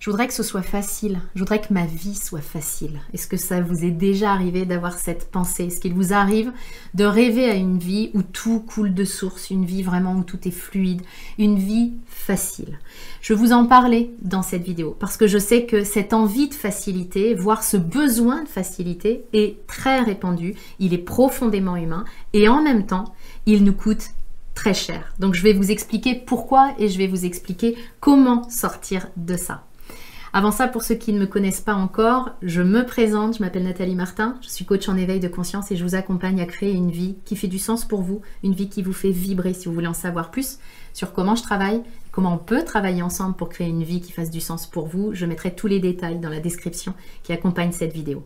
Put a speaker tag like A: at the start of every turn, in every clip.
A: Je voudrais que ce soit facile. Je voudrais que ma vie soit facile. Est-ce que ça vous est déjà arrivé d'avoir cette pensée? Est-ce qu'il vous arrive de rêver à une vie où tout coule de source, une vie vraiment où tout est fluide, une vie facile? Je vous en parler dans cette vidéo parce que je sais que cette envie de facilité, voire ce besoin de facilité est très répandu, il est profondément humain et en même temps, il nous coûte très cher. Donc je vais vous expliquer pourquoi et je vais vous expliquer comment sortir de ça. Avant ça, pour ceux qui ne me connaissent pas encore, je me présente, je m'appelle Nathalie Martin, je suis coach en éveil de conscience et je vous accompagne à créer une vie qui fait du sens pour vous, une vie qui vous fait vibrer si vous voulez en savoir plus sur comment je travaille, comment on peut travailler ensemble pour créer une vie qui fasse du sens pour vous. Je mettrai tous les détails dans la description qui accompagne cette vidéo.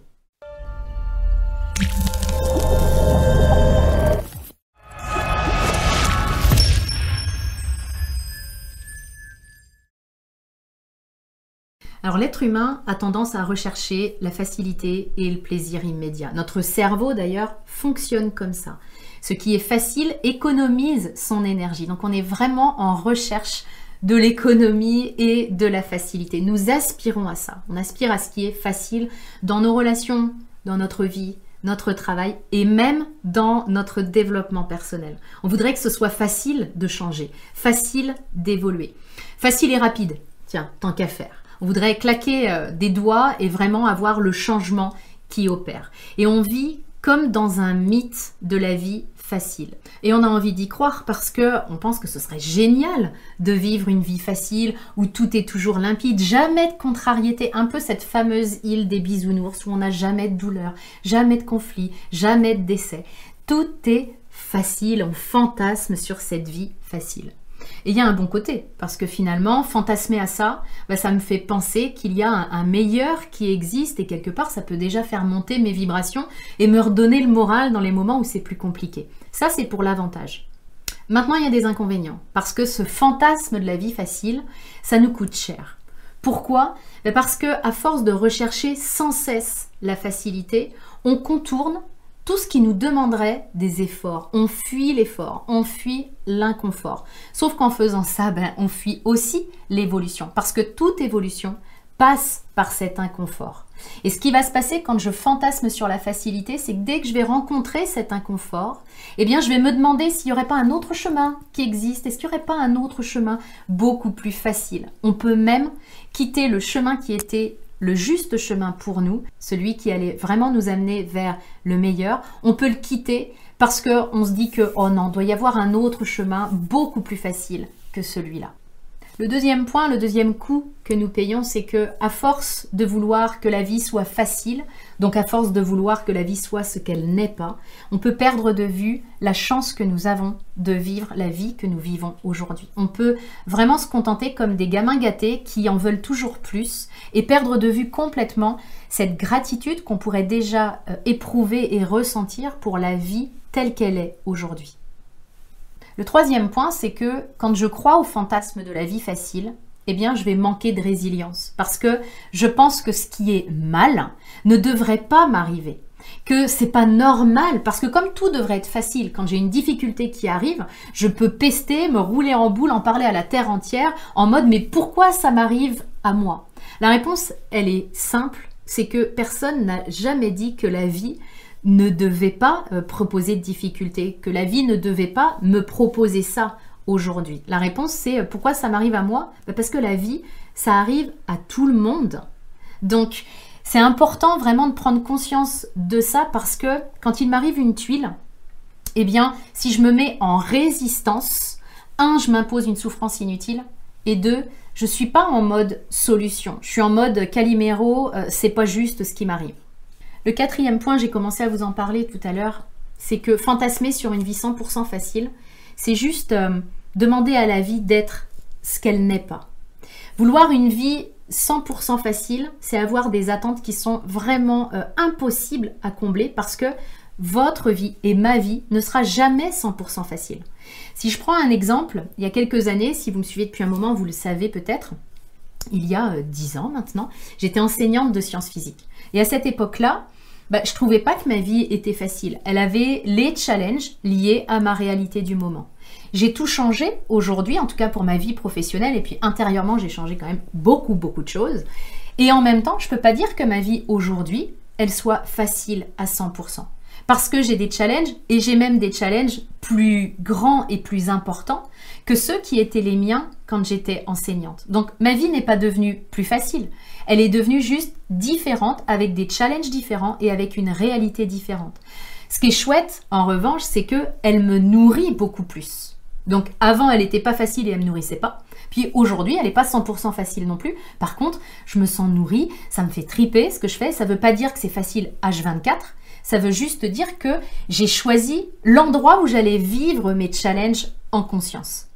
A: Alors l'être humain a tendance à rechercher la facilité et le plaisir immédiat. Notre cerveau d'ailleurs fonctionne comme ça. Ce qui est facile économise son énergie. Donc on est vraiment en recherche de l'économie et de la facilité. Nous aspirons à ça. On aspire à ce qui est facile dans nos relations, dans notre vie, notre travail et même dans notre développement personnel. On voudrait que ce soit facile de changer, facile d'évoluer, facile et rapide. Tiens, tant qu'à faire. On voudrait claquer euh, des doigts et vraiment avoir le changement qui opère. Et on vit comme dans un mythe de la vie facile. Et on a envie d'y croire parce que on pense que ce serait génial de vivre une vie facile où tout est toujours limpide, jamais de contrariété, un peu cette fameuse île des bisounours où on n'a jamais de douleur, jamais de conflit, jamais de décès. Tout est facile, on fantasme sur cette vie facile. Et il y a un bon côté, parce que finalement, fantasmer à ça, bah, ça me fait penser qu'il y a un, meilleur qui existe et quelque part, ça peut déjà faire monter mes vibrations et me redonner le moral dans les moments où c'est plus compliqué. Ça, c'est pour l'avantage. Maintenant, il y a des inconvénients, parce que ce fantasme de la vie facile, ça nous coûte cher. Pourquoi? Bah, Parce que à force de rechercher sans cesse la facilité, on contourne tout ce qui nous demanderait des efforts. On fuit l'effort, on fuit l'inconfort. Sauf qu'en faisant ça, ben, on fuit aussi l'évolution. Parce que toute évolution passe par cet inconfort. Et ce qui va se passer quand je fantasme sur la facilité, c'est que dès que je vais rencontrer cet inconfort, eh bien, je vais me demander s'il n'y aurait pas un autre chemin qui existe. Est-ce qu'il n'y aurait pas un autre chemin beaucoup plus facile? On peut même quitter le chemin qui était le juste chemin pour nous, celui qui allait vraiment nous amener vers le meilleur, on peut le quitter parce qu'on se dit que, oh non, doit y avoir un autre chemin beaucoup plus facile que celui-là. Le deuxième point, le deuxième coup que nous payons, c'est que à force de vouloir que la vie soit facile, donc à force de vouloir que la vie soit ce qu'elle n'est pas, on peut perdre de vue la chance que nous avons de vivre la vie que nous vivons aujourd'hui. On peut vraiment se contenter comme des gamins gâtés qui en veulent toujours plus et perdre de vue complètement cette gratitude qu'on pourrait déjà euh, éprouver et ressentir pour la vie telle qu'elle est aujourd'hui. Le troisième point, c'est que quand je crois au fantasme de la vie facile, eh bien, je vais manquer de résilience. Parce que je pense que ce qui est mal ne devrait pas m'arriver. Que c'est pas normal. Parce que comme tout devrait être facile, quand j'ai une difficulté qui arrive, je peux pester, me rouler en boule, en parler à la terre entière en mode mais pourquoi ça m'arrive à moi? La réponse, elle est simple, c'est que personne n'a jamais dit que la vie ne devait pas euh, proposer de difficultés, que la vie ne devait pas me proposer ça aujourd'hui. La réponse c'est euh, pourquoi ça m'arrive à moi? Bah, Parce que la vie, ça arrive à tout le monde. Donc c'est important vraiment de prendre conscience de ça parce que quand il m'arrive une tuile, eh bien si je me mets en résistance, un, je m'impose une souffrance inutile et deux, je suis pas en mode solution. Je suis en mode Calimero, euh, c'est pas juste ce qui m'arrive. Le quatrième point, j'ai commencé à vous en parler tout à l'heure, c'est que fantasmer sur une vie 100% facile, c'est juste euh, demander à la vie d'être ce qu'elle n'est pas. Vouloir une vie 100% facile, c'est avoir des attentes qui sont vraiment euh, impossibles à combler parce que votre vie et ma vie ne sera jamais 100% facile. Si je prends un exemple, il y a quelques années, si vous me suivez depuis un moment, vous le savez peut-être, il y a 10 euh, ans maintenant, j'étais enseignante de sciences physiques. Et à cette époque-là, bah, je trouvais pas que ma vie était facile. Elle avait les challenges liés à ma réalité du moment. J'ai tout changé aujourd'hui, en tout cas pour ma vie professionnelle, et puis intérieurement, j'ai changé quand même beaucoup, beaucoup de choses. Et en même temps, je ne peux pas dire que ma vie aujourd'hui, elle soit facile à 100%. Parce que j'ai des challenges, et j'ai même des challenges plus grands et plus importants que ceux qui étaient les miens quand j'étais enseignante. Donc ma vie n'est pas devenue plus facile, elle est devenue juste différente avec des challenges différents et avec une réalité différente. Ce qui est chouette en revanche, c'est que elle me nourrit beaucoup plus. Donc avant, elle n'était pas facile et elle me nourrissait pas. Puis aujourd'hui, elle n'est pas 100% facile non plus. Par contre, je me sens nourrie, ça me fait triper ce que je fais. Ça ne veut pas dire que c'est facile H24. Ça veut juste dire que j'ai choisi l'endroit où j'allais vivre mes challenges en conscience.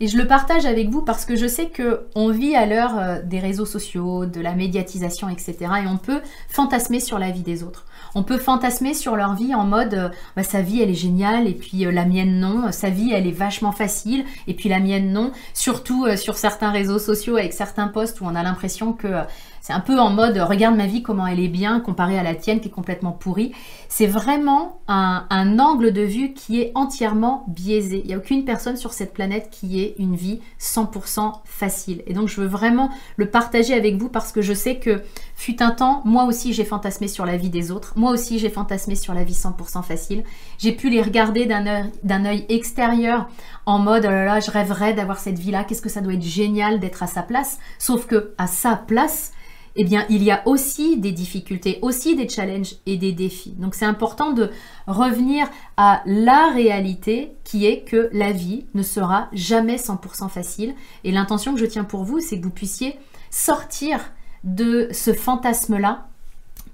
A: Et je le partage avec vous parce que je sais que on vit à l'heure euh, des réseaux sociaux, de la médiatisation, etc. Et on peut fantasmer sur la vie des autres. On peut fantasmer sur leur vie en mode euh, bah, sa vie elle est géniale et puis euh, la mienne non, sa vie elle est vachement facile et puis la mienne non. Surtout sur certains réseaux sociaux avec certains posts où on a l'impression que c'est un peu en mode regarde ma vie comment elle est bien comparée à la tienne qui est complètement pourrie. C'est vraiment un, angle de vue qui est entièrement biaisé. Il n'y a aucune personne sur cette planète qui une vie 100% facile. Et donc je veux vraiment le partager avec vous parce que je sais que fut un temps, moi aussi j'ai fantasmé sur la vie des autres. Moi aussi j'ai fantasmé sur la vie 100% facile. J'ai pu les regarder d'un œil extérieur en mode oh là là, je rêverais d'avoir cette vie-là. Qu'est-ce que ça doit être génial d'être à sa place. Sauf que à sa place, eh bien, il y a aussi des difficultés, aussi des challenges et des défis. Donc, c'est important de revenir à la réalité qui est que la vie ne sera jamais 100% facile. Et l'intention que je tiens pour vous, c'est que vous puissiez sortir de ce fantasme-là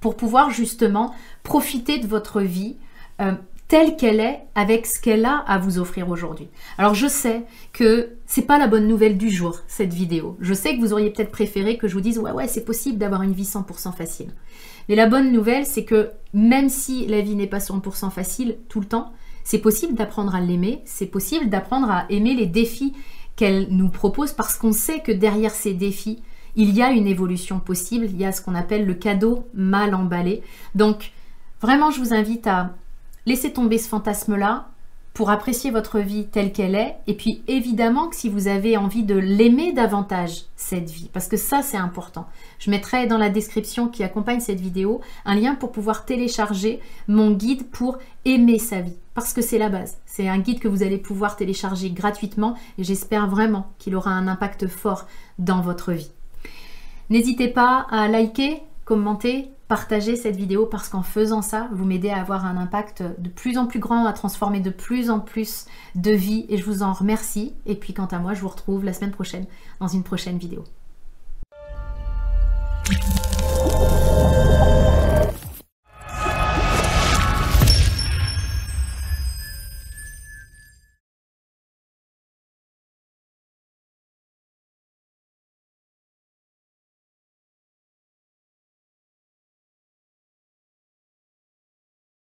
A: pour pouvoir justement profiter de votre vie euh, telle qu'elle est avec ce qu'elle a à vous offrir aujourd'hui. Alors je sais que c'est pas la bonne nouvelle du jour cette vidéo. Je sais que vous auriez peut-être préféré que je vous dise ouais ouais, c'est possible d'avoir une vie 100% facile. Mais la bonne nouvelle c'est que même si la vie n'est pas 100% facile tout le temps, c'est possible d'apprendre à l'aimer, c'est possible d'apprendre à aimer les défis qu'elle nous propose parce qu'on sait que derrière ces défis, il y a une évolution possible, il y a ce qu'on appelle le cadeau mal emballé. Donc vraiment je vous invite à Laissez tomber ce fantasme-là pour apprécier votre vie telle qu'elle est. Et puis évidemment que si vous avez envie de l'aimer davantage, cette vie, parce que ça c'est important. Je mettrai dans la description qui accompagne cette vidéo un lien pour pouvoir télécharger mon guide pour aimer sa vie, parce que c'est la base. C'est un guide que vous allez pouvoir télécharger gratuitement et j'espère vraiment qu'il aura un impact fort dans votre vie. N'hésitez pas à liker, commenter, partager cette vidéo parce qu'en faisant ça, vous m'aidez à avoir un impact de plus en plus grand, à transformer de plus en plus de vies et je vous en remercie. Et puis quant à moi, je vous retrouve la semaine prochaine dans une prochaine vidéo.